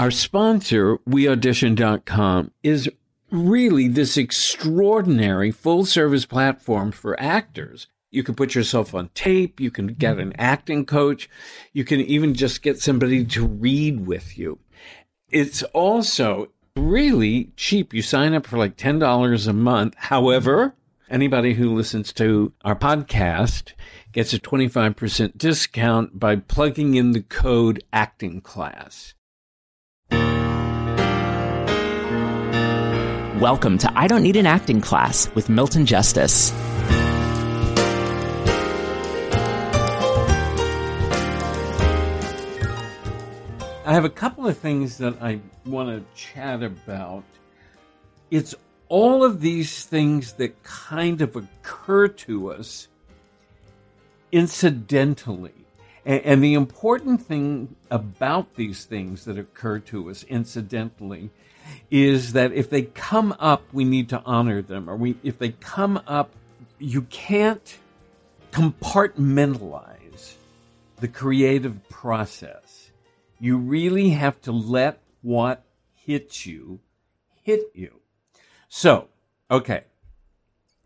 Our sponsor, WeAudition.com, is really this extraordinary full service platform for actors. You can put yourself on tape. You can get an mm-hmm. acting coach. You can even just get somebody to read with you. It's also really cheap. You sign up for like $10 a month. However, anybody who listens to our podcast gets a 25% discount by plugging in the code acting class. Welcome to I Don't Need an Acting Class with Milton Justice. I have a couple of things that I want to chat about. It's all of these things that kind of occur to us incidentally. And, the important thing about these things that occur to us incidentally is that if they come up, we need to honor them. Or we, if they come up, you can't compartmentalize the creative process. You really have to let what hits you hit you. So, okay.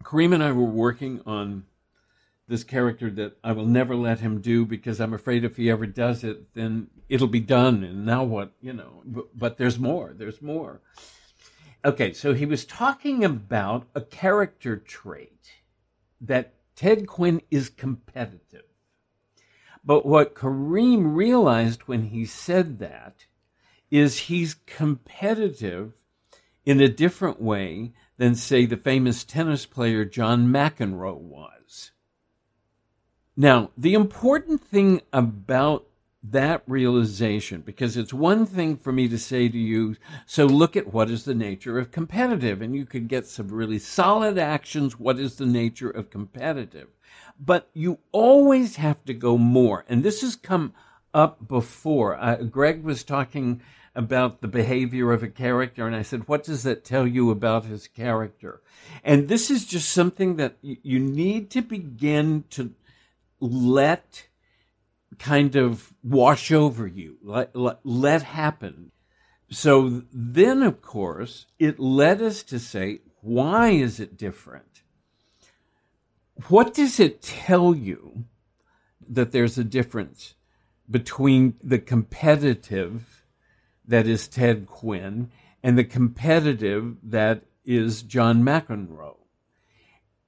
Kareem and I were working on this character that I will never let him do because I'm afraid if he ever does it, then it'll be done. And now what, you know, but, but there's more, there's more. Okay, so he was talking about a character trait that Ted Quinn is competitive. But what Kareem realized when he said that is he's competitive in a different way than, say, the famous tennis player John McEnroe was. Now, the important thing about that realization, because it's one thing for me to say to you, so look at what is the nature of competitive, and you could get some really solid actions. What is the nature of competitive? But you always have to go more. And this has come up before. Uh, Greg was talking about the behavior of a character, and I said, What does that tell you about his character? And this is just something that you need to begin to let kind of wash over you, let, let, let happen. So then, of course, it led us to say, why is it different? What does it tell you that there's a difference between the competitive that is Ted Quinn and the competitive that is John McEnroe?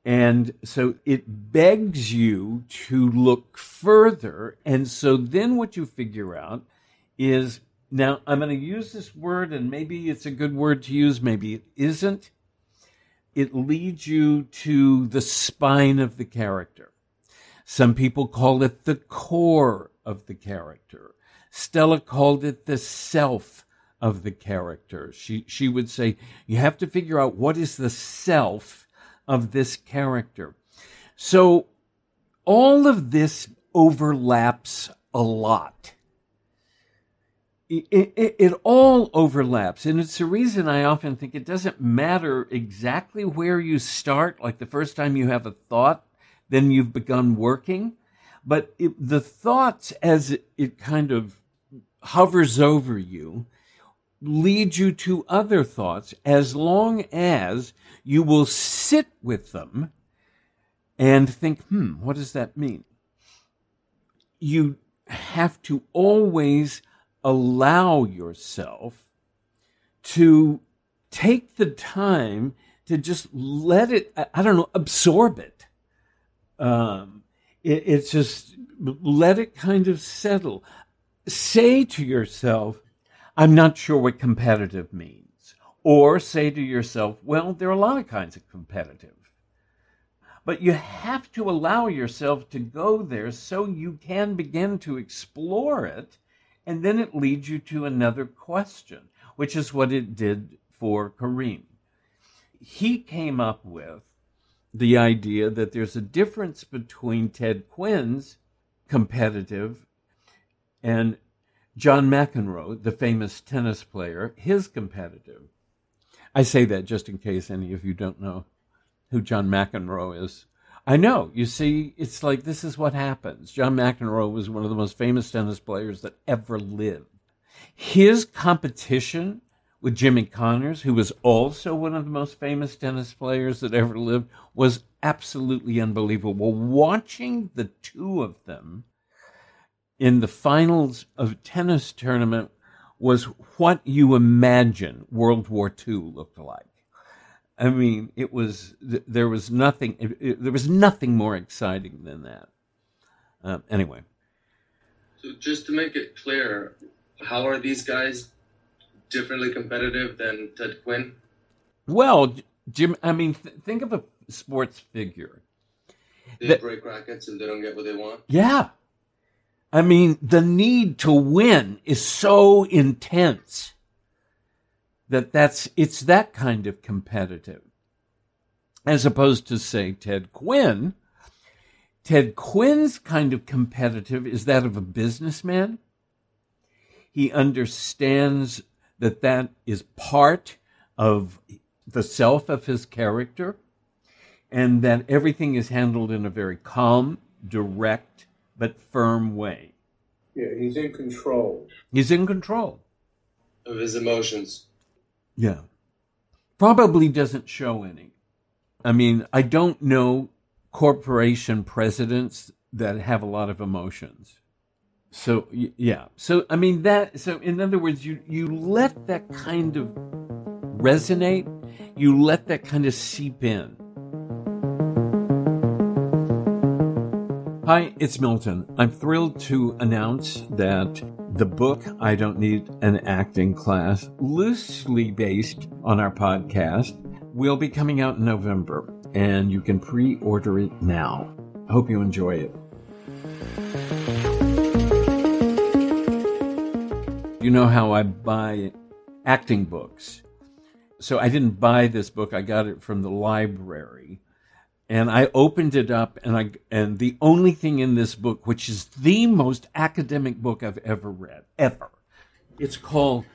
And so it begs you to look further. And so then what you figure out is now I'm going to use this word, and maybe it's a good word to use, maybe it isn't. It leads you to the spine of the character. Some people call it the core of the character. Stella called it the self of the character. She, she would say, you have to figure out what is the self of this character. So all of this overlaps a lot. It, it, it, all overlaps. And it's the reason I often think it doesn't matter exactly where you start, like the first time you have a thought, then you've begun working. But it, the thoughts, as it kind of hovers over you, lead you to other thoughts as long as you will sit with them and think, hmm, what does that mean? You have to always allow yourself to take the time to just let it, I don't know, absorb it. Um, it it's just let it kind of settle. Say to yourself, I'm not sure what competitive means. Or say to yourself, well, there are a lot of kinds of competitive. But you have to allow yourself to go there so you can begin to explore it. And then it leads you to another question, which is what it did for Kareem. He came up with the idea that there's a difference between Ted Quinn's competitive and John McEnroe, the famous tennis player, his competitive. I say that just in case any of you don't know who John McEnroe is. I know. You see, it's like this is what happens. John McEnroe was one of the most famous tennis players that ever lived. His competition with Jimmy Connors, who was also one of the most famous tennis players that ever lived, was absolutely unbelievable. Watching the two of them in the finals of tennis tournament was what you imagine World War II looked like. I mean, it was there was nothing it, it, there was nothing more exciting than that. Uh, anyway, so just to make it clear, how are these guys differently competitive than Ted Quinn? Well, Jim, I mean, th- think of a sports figure. They that, break rackets and they don't get what they want. Yeah, I mean, the need to win is so intense that that's it's that kind of competitive as opposed to say Ted Quinn. Ted Quinn's kind of competitive is that of a businessman. He understands that that is part of the self of his character and that everything is handled in a very calm, direct, but firm way. Yeah, he's in control. He's in control of his emotions. Yeah. Probably doesn't show any. I mean, I don't know corporation presidents that have a lot of emotions. So yeah. So I mean that so in other words you you let that kind of resonate, you let that kind of seep in. Hi, it's Milton. I'm thrilled to announce that the book, I Don't Need an Acting Class, loosely based on our podcast, will be coming out in November, and you can pre order it now. Hope you enjoy it. You know how I buy acting books. So I didn't buy this book, I got it from the library and I opened it up and I and the only thing in this book which is the most academic book I've ever read ever it's called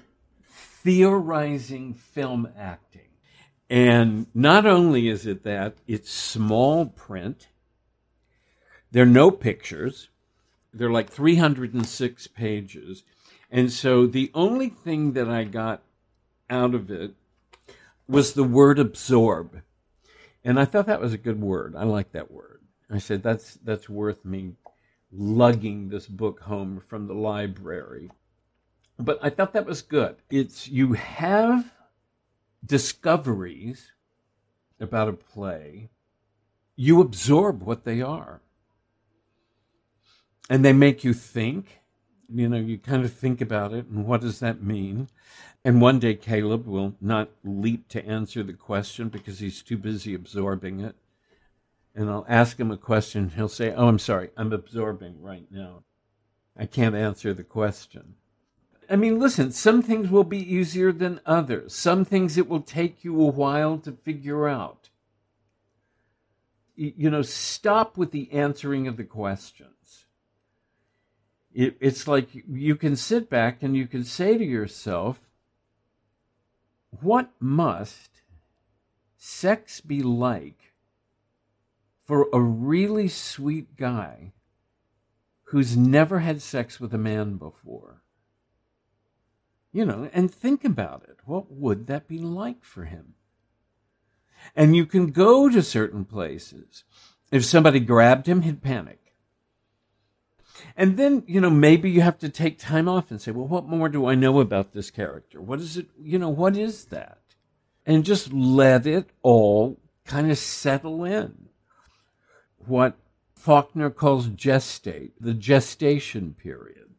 Theorizing Film Acting. And not only is it that it's small print there are no pictures they're like 306 pages. And so the only thing that I got out of it was the word absorb and I thought that was a good word. I like that word. I said, that's, that's worth me lugging this book home from the library. But I thought that was good. It's, you have discoveries about a play, you absorb what they are. And they make you think. You know, you kind of think about it and what does that mean? And one day Caleb will not leap to answer the question because he's too busy absorbing it. And I'll ask him a question. He'll say, Oh, I'm sorry, I'm absorbing right now. I can't answer the question. I mean, listen, some things will be easier than others. Some things it will take you a while to figure out. You know, stop with the answering of the questions. it's like you can sit back and you can say to yourself, what must sex be like for a really sweet guy who's never had sex with a man before? You know, and think about it. What would that be like for him? And you can go to certain places. If somebody grabbed him, he'd panic. And then, you know, maybe you have to take time off and say, well, what more do I know about this character? What is it, you know, what is that? And just let it all kind of settle in. What Faulkner calls gestate, the gestation period.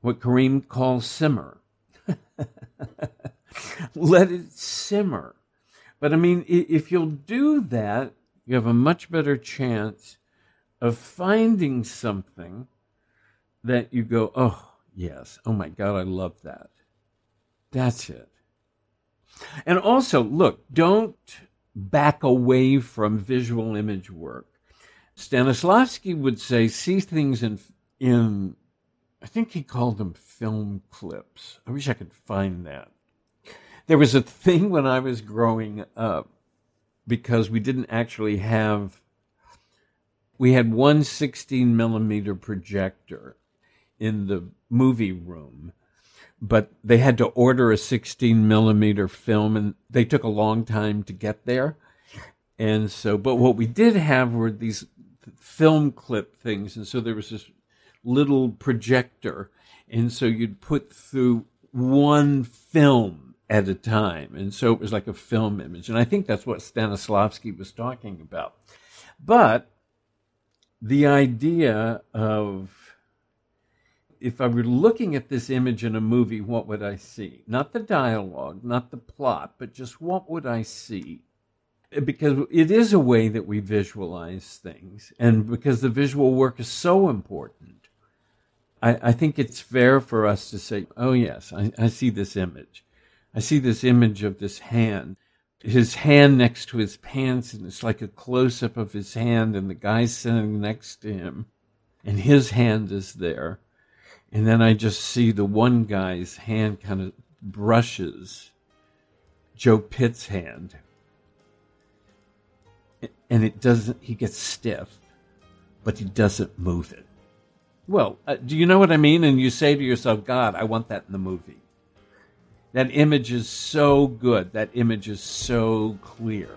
What Kareem calls simmer. let it simmer. But I mean, if you'll do that, you have a much better chance of finding something that you go, oh, yes, oh my God, I love that. That's it. And also, look, don't back away from visual image work. Stanislavski would say, see things in, in, I think he called them film clips. I wish I could find that. There was a thing when I was growing up because we didn't actually have we had one 16 millimeter projector in the movie room. but they had to order a 16 millimeter film and they took a long time to get there. And so, but what we did have were these film clip things. And so there was this little projector. And so you'd put through one film at a time. And so it was like a film image. And I think that's what Stanislavski was talking about. But the idea of if I were looking at this image in a movie, what would I see? Not the dialogue, not the plot, but just what would I see? Because it is a way that we visualize things, and because the visual work is so important, I, I think it's fair for us to say, oh, yes, I, I see this image. I see this image of this hand his hand next to his pants, and it's like a close up of his hand, and the guy sitting next to him, and his hand is there. And then I just see the one guy's hand kind of brushes Joe Pitt's hand. And it doesn't, he gets stiff, but he doesn't move it. Well, uh, do you know what I mean? And you say to yourself, God, I want that in the movie. That image is so good. That image is so clear.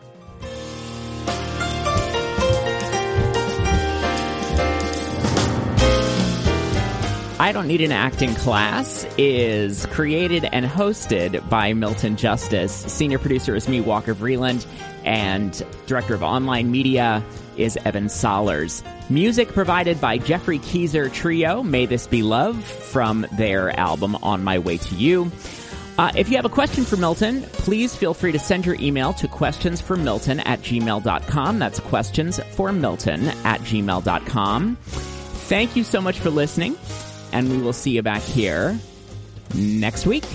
I Don't Need an Acting Class is created and hosted by Milton Justice. Senior producer is me, Walker Vreeland, and director of online media is Evan Solers. Music provided by Geoffrey Keezer Trio, May This Be Love, from their album On My Way to You. Uh, if you have a question for Milton, please feel free to send your email to questionsformilton at gmail.com. That's questions for Milton at gmail.com. Thank you so much for listening, and we will see you back here next week.